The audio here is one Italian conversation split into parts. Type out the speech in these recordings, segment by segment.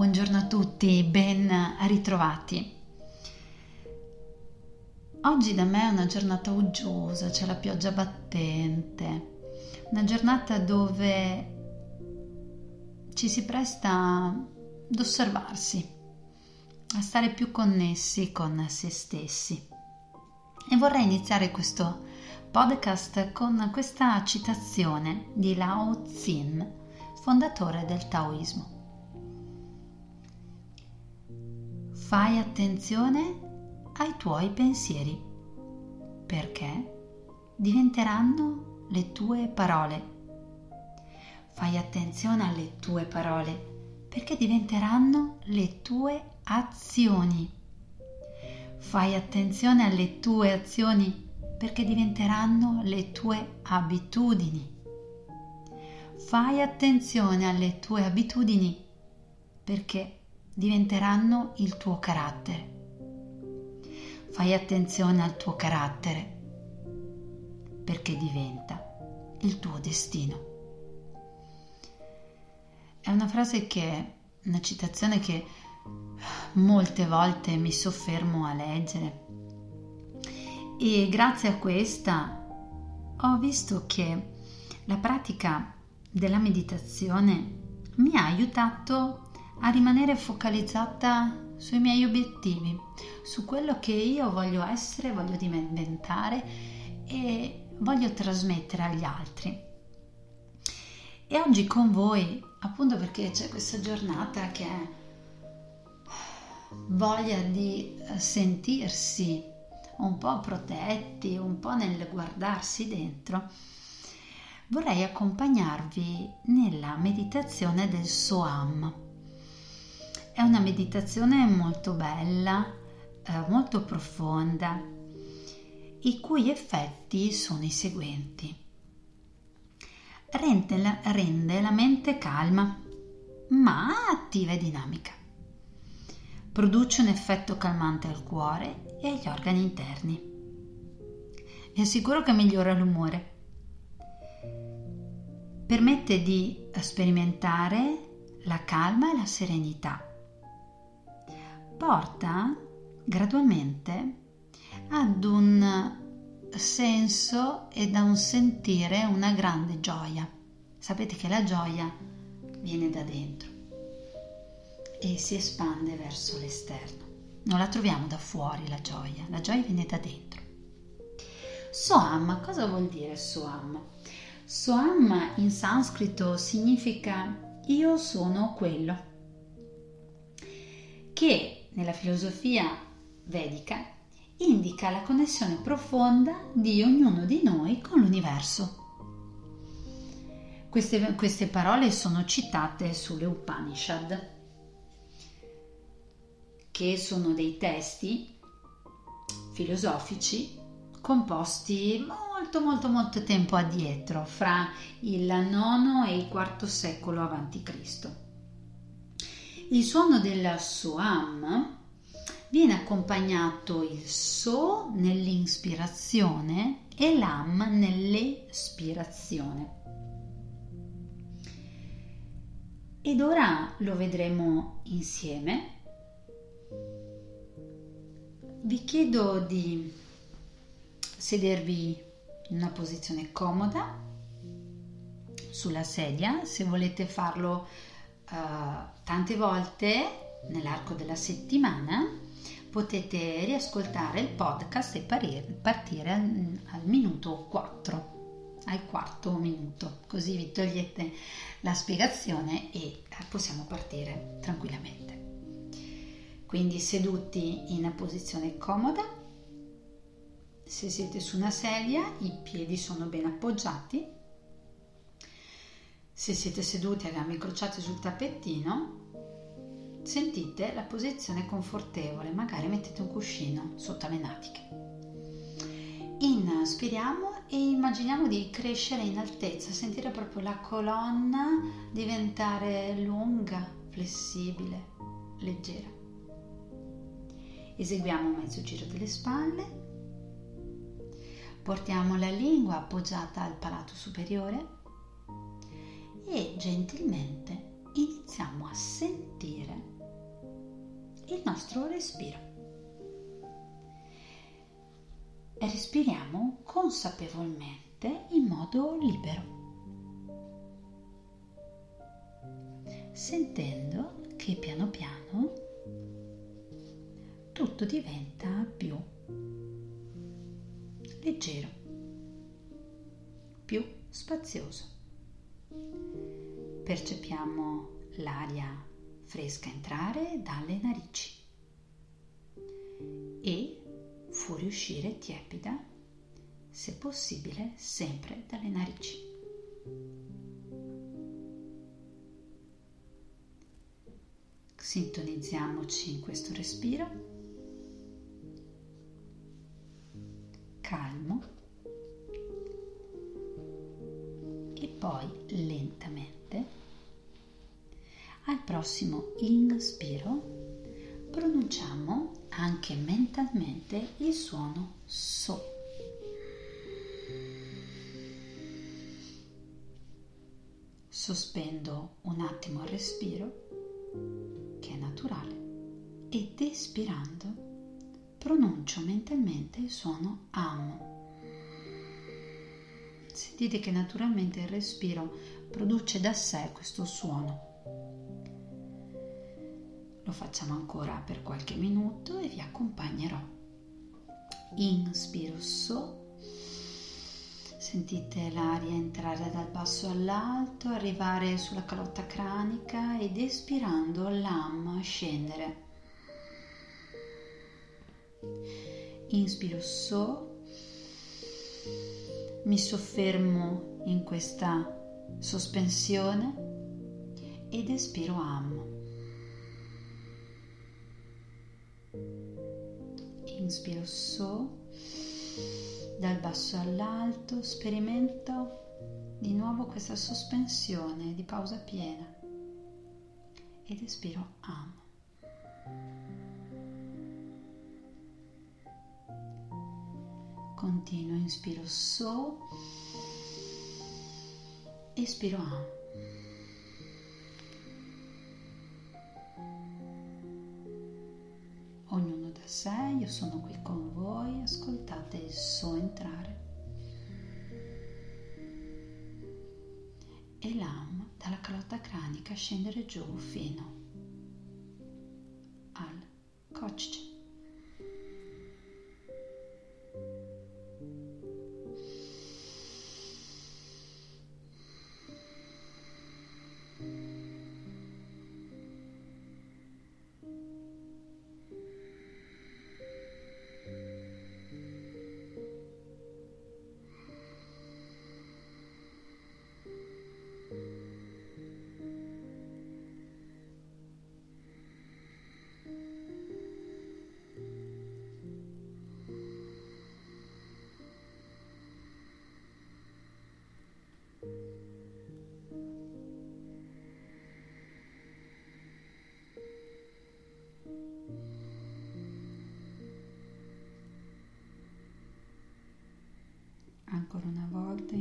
Buongiorno a tutti, ben ritrovati. Oggi da me è una giornata uggiosa, c'è la pioggia battente, una giornata dove ci si presta ad osservarsi, a stare più connessi con se stessi. E vorrei iniziare questo podcast con questa citazione di Lao Tsin, fondatore del Taoismo. Fai attenzione ai tuoi pensieri, perché diventeranno le tue parole. Fai attenzione alle tue parole, perché diventeranno le tue azioni. Fai attenzione alle tue azioni, perché diventeranno le tue abitudini. Fai attenzione alle tue abitudini, perché diventeranno il tuo carattere. Fai attenzione al tuo carattere perché diventa il tuo destino. È una frase che, una citazione che molte volte mi soffermo a leggere e grazie a questa ho visto che la pratica della meditazione mi ha aiutato a rimanere focalizzata sui miei obiettivi, su quello che io voglio essere, voglio diventare e voglio trasmettere agli altri. E oggi con voi, appunto perché c'è questa giornata che è voglia di sentirsi un po' protetti, un po' nel guardarsi dentro, vorrei accompagnarvi nella meditazione del Soam. È una meditazione molto bella, eh, molto profonda, i cui effetti sono i seguenti. Rende la, rende la mente calma, ma attiva e dinamica. Produce un effetto calmante al cuore e agli organi interni. Vi assicuro che migliora l'umore. Permette di sperimentare la calma e la serenità porta gradualmente ad un senso e da un sentire una grande gioia. Sapete che la gioia viene da dentro e si espande verso l'esterno. Non la troviamo da fuori la gioia, la gioia viene da dentro. Soham, cosa vuol dire Soham? Soham in sanscrito significa io sono quello, che nella filosofia vedica indica la connessione profonda di ognuno di noi con l'universo. Queste, queste parole sono citate sulle Upanishad, che sono dei testi filosofici composti molto molto molto tempo addietro, fra il IX e il IV secolo a.C. Il suono della Soam viene accompagnato il So nell'inspirazione e l'Am nell'espirazione. Ed ora lo vedremo insieme. Vi chiedo di sedervi in una posizione comoda sulla sedia, se volete farlo uh, tante volte nell'arco della settimana potete riascoltare il podcast e partire al, al minuto 4, al quarto minuto, così vi togliete la spiegazione e possiamo partire tranquillamente. Quindi seduti in posizione comoda, se siete su una sedia i piedi sono ben appoggiati se siete seduti a gambe incrociate sul tappettino, sentite la posizione confortevole, magari mettete un cuscino sotto le natiche. Inspiriamo e immaginiamo di crescere in altezza, sentire proprio la colonna diventare lunga, flessibile, leggera. Eseguiamo un mezzo giro delle spalle, portiamo la lingua appoggiata al palato superiore e gentilmente iniziamo a sentire il nostro respiro. Respiriamo consapevolmente in modo libero, sentendo che piano piano tutto diventa più leggero, più spazioso. Percepiamo l'aria fresca entrare dalle narici e fuoriuscire tiepida, se possibile sempre dalle narici. Sintonizziamoci in questo respiro calmo e poi lentamente prossimo inspiro pronunciamo anche mentalmente il suono so. Sospendo un attimo il respiro, che è naturale, ed espirando pronuncio mentalmente il suono amo. Sentite che naturalmente il respiro produce da sé questo suono. Lo facciamo ancora per qualche minuto e vi accompagnerò. Inspiro so. Sentite l'aria entrare dal basso all'alto, arrivare sulla calotta cranica ed espirando l'am scendere Inspiro so, mi soffermo in questa sospensione ed espiro am. Inspiro so, dal basso all'alto, sperimento di nuovo questa sospensione di pausa piena ed espiro am. Continuo, inspiro so, espiro am. Ognuno da sé, io sono qui con voi, ascoltate il so entrare. E l'am dalla calotta cranica scendere giù fino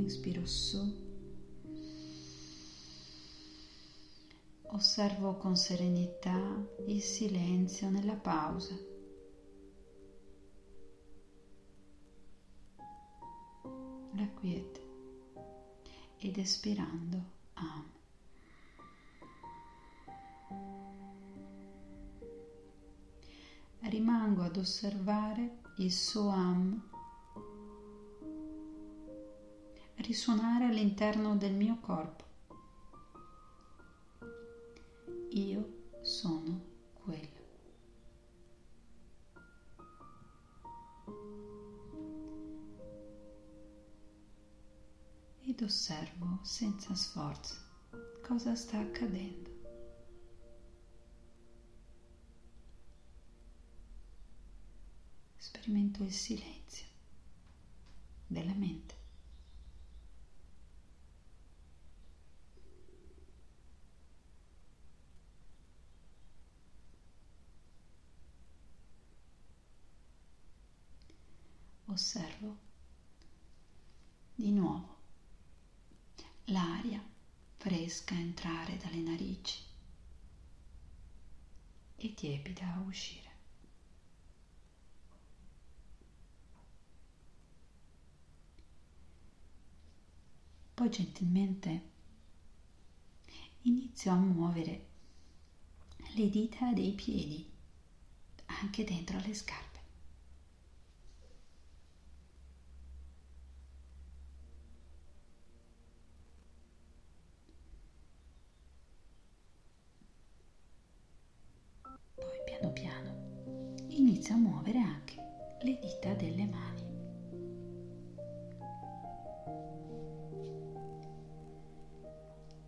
inspiro su. Osservo con serenità il silenzio nella pausa. La quiete ed espirando amo. Rimango ad osservare il suo am risuonare all'interno del mio corpo. Io sono quello. Ed osservo senza sforzo cosa sta accadendo. Sperimento il silenzio della mente. Osservo di nuovo l'aria fresca entrare dalle narici e tiepida a uscire. Poi gentilmente inizio a muovere le dita dei piedi anche dentro le scarpe. Inizio muovere anche le dita delle mani.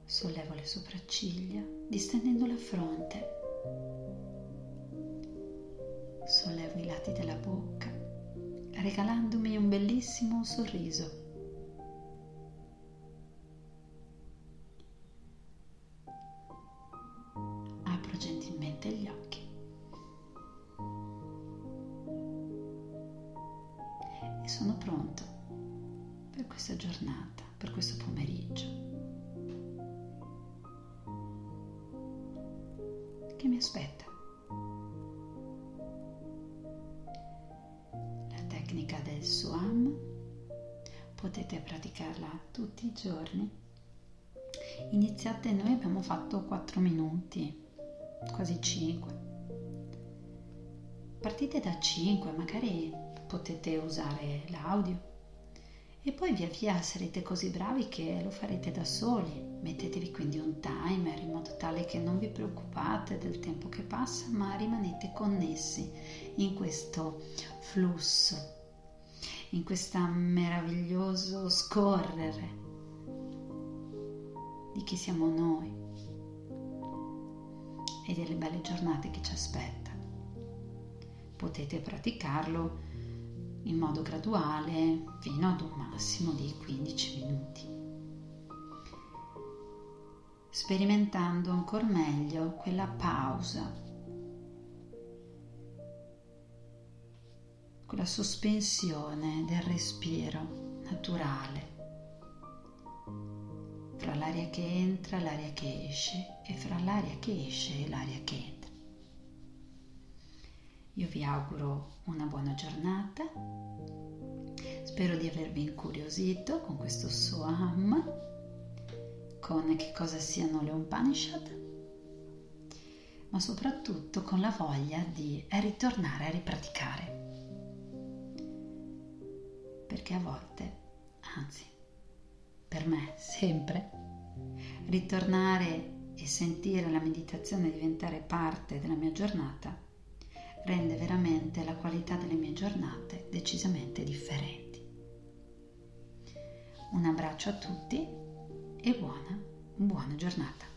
Sollevo le sopracciglia distendendo la fronte. Sollevo i lati della bocca, regalandomi un bellissimo sorriso. Che mi aspetta. La tecnica del Suam potete praticarla tutti i giorni. Iniziate, noi abbiamo fatto 4 minuti, quasi 5. Partite da 5, magari potete usare l'audio e poi via via sarete così bravi che lo farete da soli. Mettetevi quindi un timer in modo tale che non vi preoccupate del tempo che passa, ma rimanete connessi in questo flusso, in questo meraviglioso scorrere di chi siamo noi e delle belle giornate che ci aspetta. Potete praticarlo in modo graduale fino ad un massimo di 15 minuti, sperimentando ancora meglio quella pausa, quella sospensione del respiro naturale. Fra l'aria che entra e l'aria che esce e fra l'aria che esce e l'aria che entra. Io vi auguro una buona giornata, spero di avervi incuriosito con questo Soham, con che cosa siano le Upanishad, ma soprattutto con la voglia di ritornare a ripraticare. Perché a volte, anzi, per me sempre, ritornare e sentire la meditazione diventare parte della mia giornata rende veramente la qualità delle mie giornate decisamente differenti. Un abbraccio a tutti e buona, buona giornata.